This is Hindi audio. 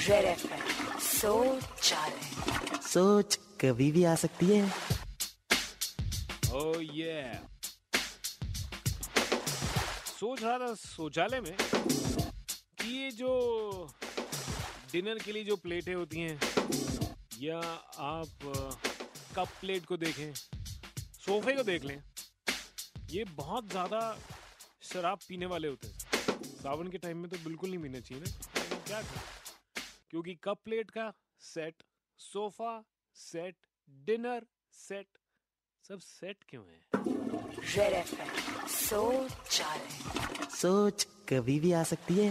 रेड सोच सोच कभी भी आ सकती है। ओह ये सोच रहा था शौचालय में कि ये जो डिनर के लिए जो प्लेटें होती हैं या आप कप प्लेट को देखें सोफे को देख लें ये बहुत ज़्यादा शराब पीने वाले होते हैं। सावन के टाइम में तो बिल्कुल नहीं पीना चाहिए ना। क्या करें? क्योंकि कप प्लेट का set sofa set dinner set सब सेट क्यों है? सोच सोच कभी भी आ सकती है।